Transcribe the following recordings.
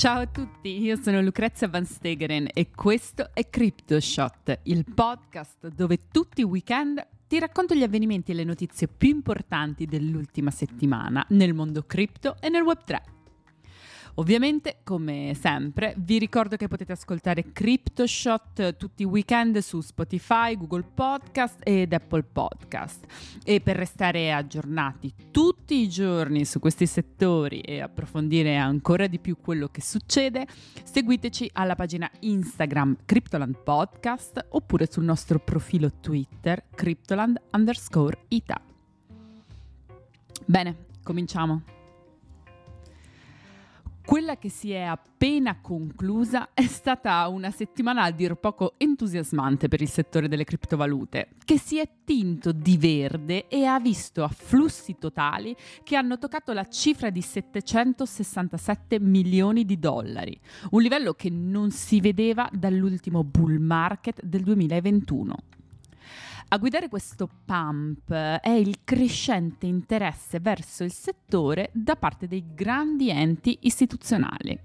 Ciao a tutti, io sono Lucrezia Van Stegeren e questo è CryptoShot, il podcast dove tutti i weekend ti racconto gli avvenimenti e le notizie più importanti dell'ultima settimana nel mondo cripto e nel Web3. Ovviamente, come sempre, vi ricordo che potete ascoltare CryptoShot tutti i weekend su Spotify, Google Podcast ed Apple Podcast. E per restare aggiornati tutti i giorni su questi settori e approfondire ancora di più quello che succede, seguiteci alla pagina Instagram Cryptoland Podcast oppure sul nostro profilo Twitter Cryptoland underscore Ita. Bene, cominciamo. Quella che si è appena conclusa è stata una settimana a dir poco entusiasmante per il settore delle criptovalute, che si è tinto di verde e ha visto afflussi totali che hanno toccato la cifra di 767 milioni di dollari, un livello che non si vedeva dall'ultimo bull market del 2021. A guidare questo pump è il crescente interesse verso il settore da parte dei grandi enti istituzionali.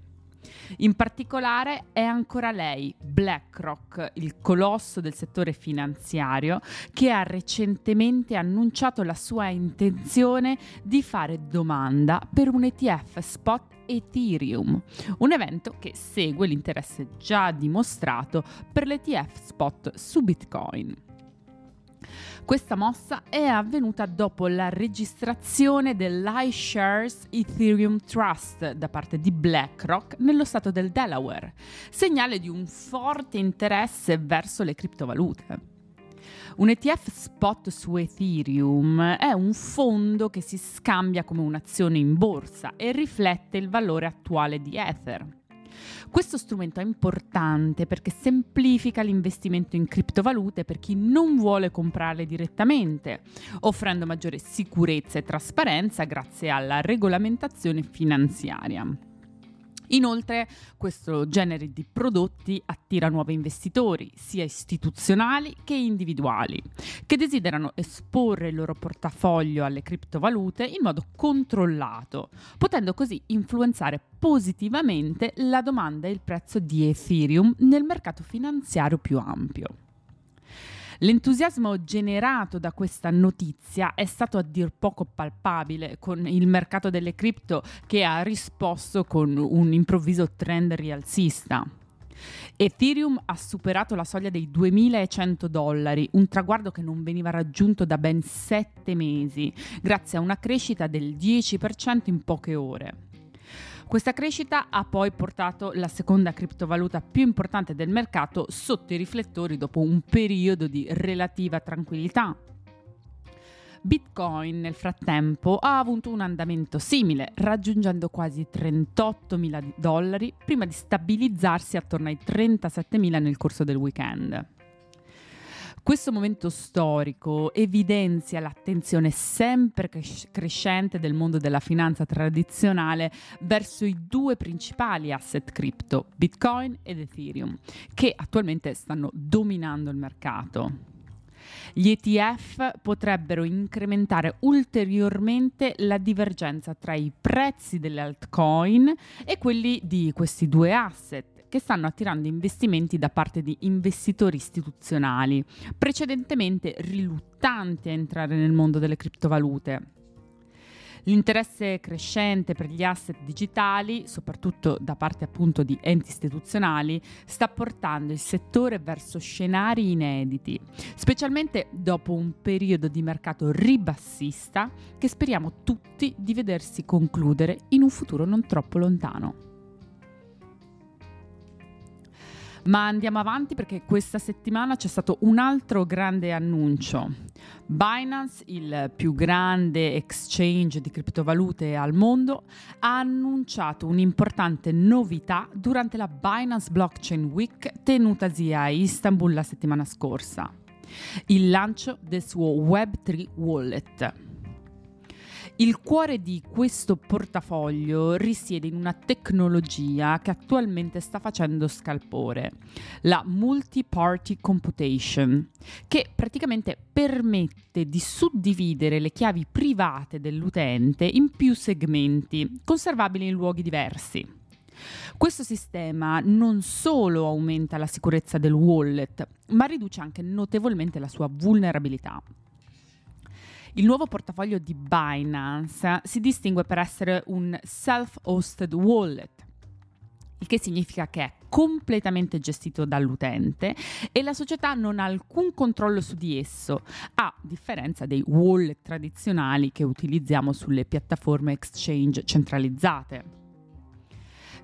In particolare è ancora lei, BlackRock, il colosso del settore finanziario, che ha recentemente annunciato la sua intenzione di fare domanda per un ETF spot Ethereum, un evento che segue l'interesse già dimostrato per l'ETF spot su Bitcoin. Questa mossa è avvenuta dopo la registrazione dell'iShares Ethereum Trust da parte di BlackRock nello stato del Delaware, segnale di un forte interesse verso le criptovalute. Un ETF spot su Ethereum è un fondo che si scambia come un'azione in borsa e riflette il valore attuale di Ether. Questo strumento è importante perché semplifica l'investimento in criptovalute per chi non vuole comprarle direttamente, offrendo maggiore sicurezza e trasparenza grazie alla regolamentazione finanziaria. Inoltre questo genere di prodotti attira nuovi investitori, sia istituzionali che individuali, che desiderano esporre il loro portafoglio alle criptovalute in modo controllato, potendo così influenzare positivamente la domanda e il prezzo di Ethereum nel mercato finanziario più ampio. L'entusiasmo generato da questa notizia è stato a dir poco palpabile con il mercato delle cripto che ha risposto con un improvviso trend rialzista. Ethereum ha superato la soglia dei 2100 dollari, un traguardo che non veniva raggiunto da ben 7 mesi, grazie a una crescita del 10% in poche ore. Questa crescita ha poi portato la seconda criptovaluta più importante del mercato sotto i riflettori dopo un periodo di relativa tranquillità. Bitcoin nel frattempo ha avuto un andamento simile, raggiungendo quasi 38 mila dollari prima di stabilizzarsi attorno ai 37 mila nel corso del weekend. Questo momento storico evidenzia l'attenzione sempre cres- crescente del mondo della finanza tradizionale verso i due principali asset cripto, Bitcoin ed Ethereum, che attualmente stanno dominando il mercato. Gli ETF potrebbero incrementare ulteriormente la divergenza tra i prezzi delle altcoin e quelli di questi due asset che stanno attirando investimenti da parte di investitori istituzionali, precedentemente riluttanti a entrare nel mondo delle criptovalute. L'interesse crescente per gli asset digitali, soprattutto da parte appunto di enti istituzionali, sta portando il settore verso scenari inediti, specialmente dopo un periodo di mercato ribassista che speriamo tutti di vedersi concludere in un futuro non troppo lontano. Ma andiamo avanti perché questa settimana c'è stato un altro grande annuncio. Binance, il più grande exchange di criptovalute al mondo, ha annunciato un'importante novità durante la Binance Blockchain Week tenutasi a Istanbul la settimana scorsa. Il lancio del suo Web3 Wallet. Il cuore di questo portafoglio risiede in una tecnologia che attualmente sta facendo scalpore, la multi-party computation, che praticamente permette di suddividere le chiavi private dell'utente in più segmenti, conservabili in luoghi diversi. Questo sistema non solo aumenta la sicurezza del wallet, ma riduce anche notevolmente la sua vulnerabilità. Il nuovo portafoglio di Binance si distingue per essere un self-hosted wallet, il che significa che è completamente gestito dall'utente e la società non ha alcun controllo su di esso, a differenza dei wallet tradizionali che utilizziamo sulle piattaforme exchange centralizzate.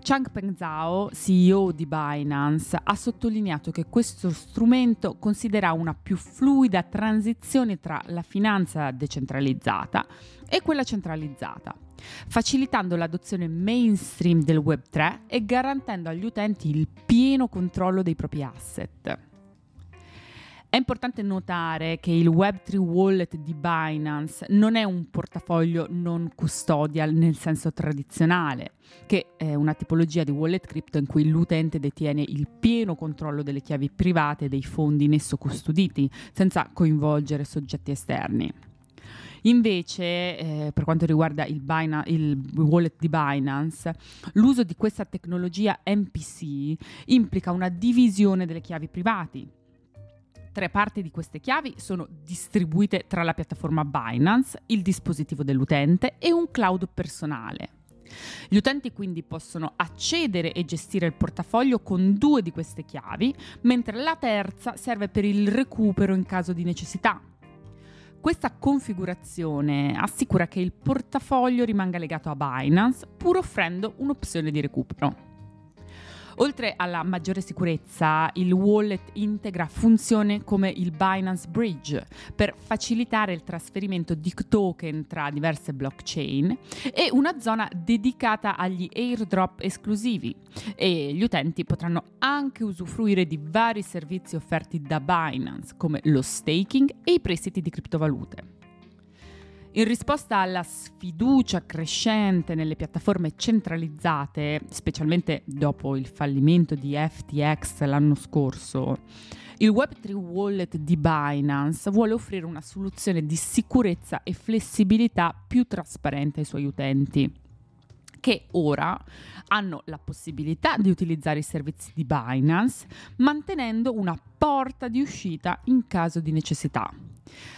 Changpeng Zhao, CEO di Binance, ha sottolineato che questo strumento considera una più fluida transizione tra la finanza decentralizzata e quella centralizzata, facilitando l'adozione mainstream del Web3 e garantendo agli utenti il pieno controllo dei propri asset. È importante notare che il Web3 Wallet di Binance non è un portafoglio non custodial nel senso tradizionale, che è una tipologia di wallet crypto in cui l'utente detiene il pieno controllo delle chiavi private dei fondi in esso custoditi, senza coinvolgere soggetti esterni. Invece, eh, per quanto riguarda il, Bina- il, wallet di Binance, l'uso di questa tecnologia MPC implica una divisione delle chiavi privati Tre parti di queste chiavi sono distribuite tra la piattaforma Binance, il dispositivo dell'utente e un cloud personale. Gli utenti quindi possono accedere e gestire il portafoglio con due di queste chiavi, mentre la terza serve per il recupero in caso di necessità. Questa configurazione assicura che il portafoglio rimanga legato a Binance, pur offrendo un'opzione di recupero. Oltre alla maggiore sicurezza, il wallet integra funzioni come il Binance Bridge per facilitare il trasferimento di token tra diverse blockchain e una zona dedicata agli airdrop esclusivi e gli utenti potranno anche usufruire di vari servizi offerti da Binance come lo staking e i prestiti di criptovalute. In risposta alla sfiducia crescente nelle piattaforme centralizzate, specialmente dopo il fallimento di FTX l'anno scorso, il Web3 Wallet di Binance vuole offrire una soluzione di sicurezza e flessibilità più trasparente ai suoi utenti che ora hanno la possibilità di utilizzare i servizi di Binance mantenendo una porta di uscita in caso di necessità.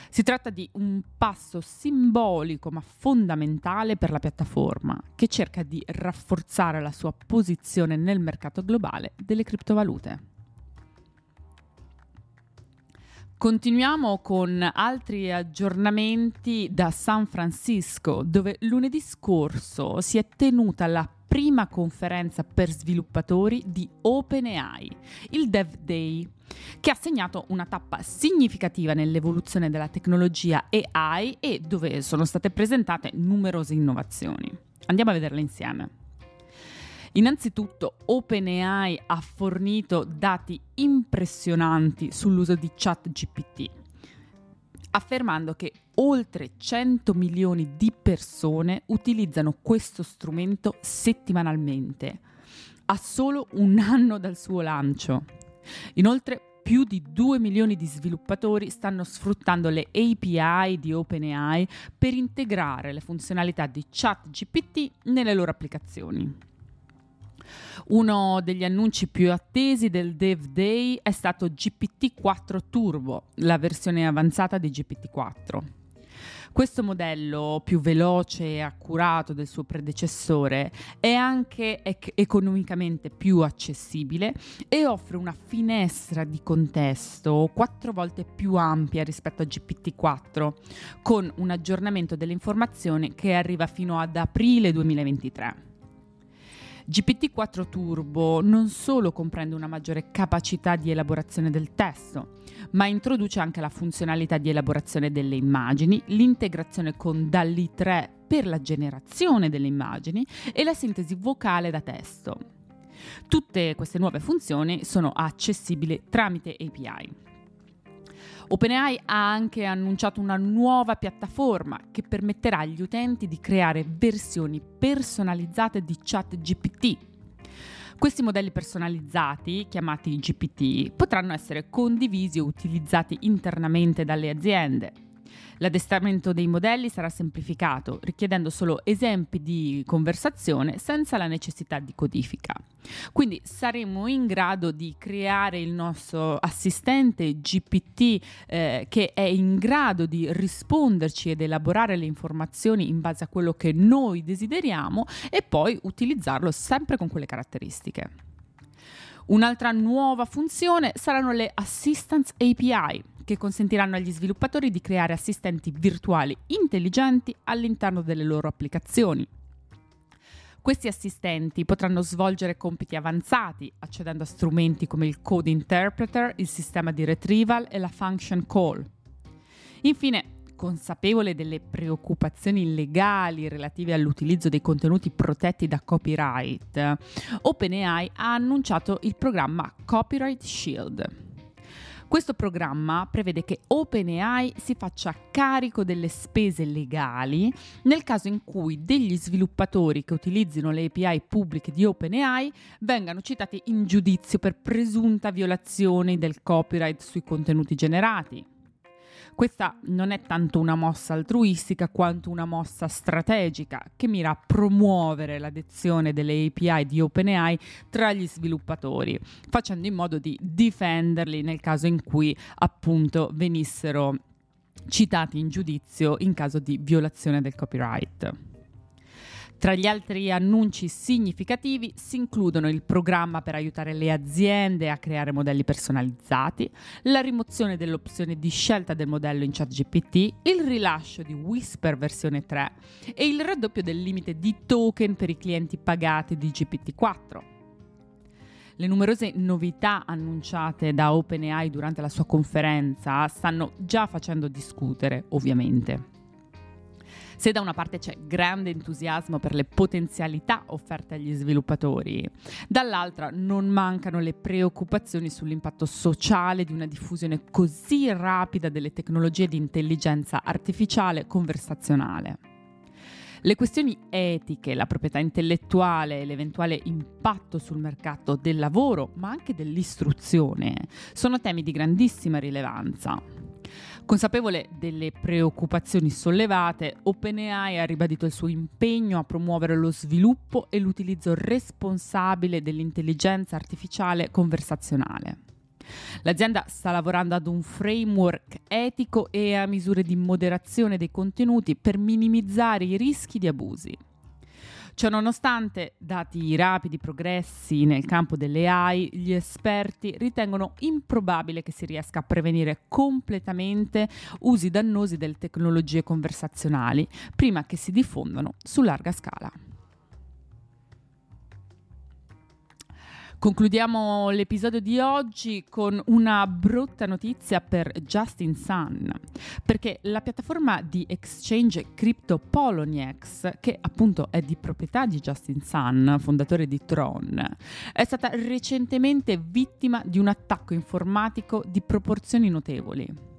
Si tratta di un passo simbolico ma fondamentale per la piattaforma che cerca di rafforzare la sua posizione nel mercato globale delle criptovalute. Continuiamo con altri aggiornamenti da San Francisco, dove lunedì scorso si è tenuta la prima conferenza per sviluppatori di OpenAI, il Dev Day, che ha segnato una tappa significativa nell'evoluzione della tecnologia AI e dove sono state presentate numerose innovazioni. Andiamo a vederle insieme. Innanzitutto OpenAI ha fornito dati impressionanti sull'uso di ChatGPT affermando che oltre 100 milioni di persone utilizzano questo strumento settimanalmente, a solo un anno dal suo lancio. Inoltre più di 2 milioni di sviluppatori stanno sfruttando le API di OpenAI per integrare le funzionalità di ChatGPT nelle loro applicazioni. Uno degli annunci più attesi del Dev Day è stato GPT-4 Turbo, la versione avanzata di GPT-4. Questo modello, più veloce e accurato del suo predecessore, è anche ec- economicamente più accessibile e offre una finestra di contesto quattro volte più ampia rispetto a GPT-4, con un aggiornamento delle informazioni che arriva fino ad aprile 2023. GPT-4 Turbo non solo comprende una maggiore capacità di elaborazione del testo, ma introduce anche la funzionalità di elaborazione delle immagini, l'integrazione con DALI 3 per la generazione delle immagini e la sintesi vocale da testo. Tutte queste nuove funzioni sono accessibili tramite API. OpenAI ha anche annunciato una nuova piattaforma che permetterà agli utenti di creare versioni personalizzate di ChatGPT. Questi modelli personalizzati, chiamati GPT, potranno essere condivisi o utilizzati internamente dalle aziende. L'addestramento dei modelli sarà semplificato, richiedendo solo esempi di conversazione senza la necessità di codifica. Quindi saremo in grado di creare il nostro assistente GPT eh, che è in grado di risponderci ed elaborare le informazioni in base a quello che noi desideriamo e poi utilizzarlo sempre con quelle caratteristiche. Un'altra nuova funzione saranno le Assistance API, che consentiranno agli sviluppatori di creare assistenti virtuali intelligenti all'interno delle loro applicazioni. Questi assistenti potranno svolgere compiti avanzati accedendo a strumenti come il Code Interpreter, il sistema di retrieval e la function call. Infine, consapevole delle preoccupazioni legali relative all'utilizzo dei contenuti protetti da copyright, OpenAI ha annunciato il programma Copyright Shield. Questo programma prevede che OpenAI si faccia carico delle spese legali nel caso in cui degli sviluppatori che utilizzino le API pubbliche di OpenAI vengano citati in giudizio per presunta violazione del copyright sui contenuti generati. Questa non è tanto una mossa altruistica quanto una mossa strategica che mira a promuovere l'adozione delle API di OpenAI tra gli sviluppatori, facendo in modo di difenderli nel caso in cui appunto venissero citati in giudizio in caso di violazione del copyright. Tra gli altri annunci significativi si includono il programma per aiutare le aziende a creare modelli personalizzati, la rimozione dell'opzione di scelta del modello in ChatGPT, il rilascio di Whisper versione 3 e il raddoppio del limite di token per i clienti pagati di GPT-4. Le numerose novità annunciate da OpenAI durante la sua conferenza stanno già facendo discutere, ovviamente. Se da una parte c'è grande entusiasmo per le potenzialità offerte agli sviluppatori, dall'altra non mancano le preoccupazioni sull'impatto sociale di una diffusione così rapida delle tecnologie di intelligenza artificiale conversazionale. Le questioni etiche, la proprietà intellettuale l'eventuale impatto sul mercato del lavoro, ma anche dell'istruzione, sono temi di grandissima rilevanza. Consapevole delle preoccupazioni sollevate, OpenAI ha ribadito il suo impegno a promuovere lo sviluppo e l'utilizzo responsabile dell'intelligenza artificiale conversazionale. L'azienda sta lavorando ad un framework etico e a misure di moderazione dei contenuti per minimizzare i rischi di abusi. Ciononostante, dati i rapidi progressi nel campo delle AI, gli esperti ritengono improbabile che si riesca a prevenire completamente usi dannosi delle tecnologie conversazionali prima che si diffondano su larga scala. Concludiamo l'episodio di oggi con una brutta notizia per Justin Sun, perché la piattaforma di exchange crypto Poloniex, che appunto è di proprietà di Justin Sun, fondatore di Tron, è stata recentemente vittima di un attacco informatico di proporzioni notevoli.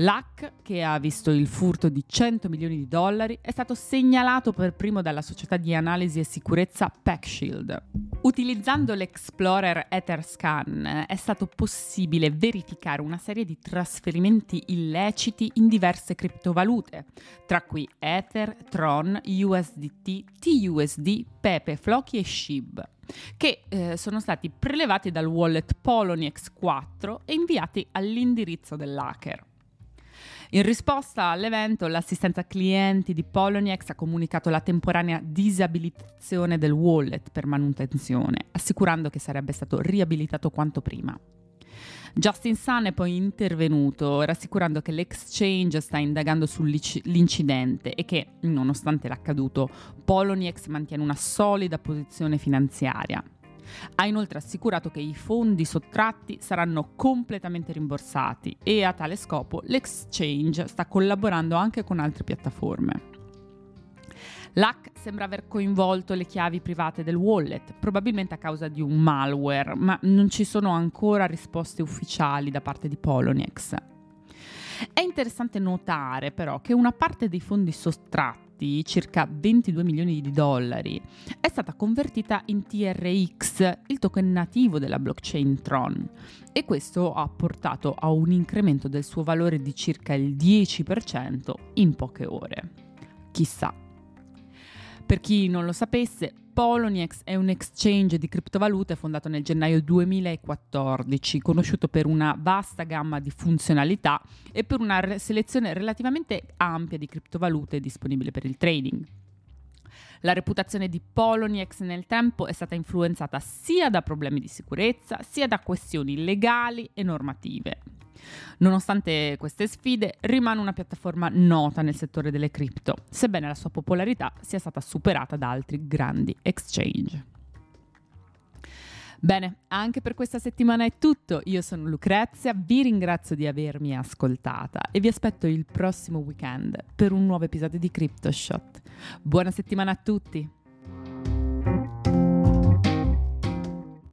L'hack, che ha visto il furto di 100 milioni di dollari, è stato segnalato per primo dalla società di analisi e sicurezza PackShield. Utilizzando l'Explorer Etherscan è stato possibile verificare una serie di trasferimenti illeciti in diverse criptovalute, tra cui Ether, Tron, USDT, TUSD, Pepe, Floki e SHIB che eh, sono stati prelevati dal wallet Poloniex 4 e inviati all'indirizzo dell'hacker. In risposta all'evento, l'assistenza clienti di Poloniex ha comunicato la temporanea disabilitazione del wallet per manutenzione, assicurando che sarebbe stato riabilitato quanto prima. Justin Sun è poi intervenuto rassicurando che l'exchange sta indagando sull'incidente e che, nonostante l'accaduto, Poloniex mantiene una solida posizione finanziaria. Ha inoltre assicurato che i fondi sottratti saranno completamente rimborsati e a tale scopo l'exchange sta collaborando anche con altre piattaforme. L'hack sembra aver coinvolto le chiavi private del wallet, probabilmente a causa di un malware, ma non ci sono ancora risposte ufficiali da parte di Poloniex. È interessante notare però che una parte dei fondi sottratti infatti circa 22 milioni di dollari, è stata convertita in TRX, il token nativo della blockchain Tron, e questo ha portato a un incremento del suo valore di circa il 10% in poche ore. Chissà. Per chi non lo sapesse, Poloniex è un exchange di criptovalute fondato nel gennaio 2014, conosciuto per una vasta gamma di funzionalità e per una selezione relativamente ampia di criptovalute disponibili per il trading. La reputazione di Poloniex nel tempo è stata influenzata sia da problemi di sicurezza sia da questioni legali e normative. Nonostante queste sfide, rimane una piattaforma nota nel settore delle cripto, sebbene la sua popolarità sia stata superata da altri grandi exchange. Bene, anche per questa settimana è tutto. Io sono Lucrezia, vi ringrazio di avermi ascoltata e vi aspetto il prossimo weekend per un nuovo episodio di CryptoShot. Buona settimana a tutti!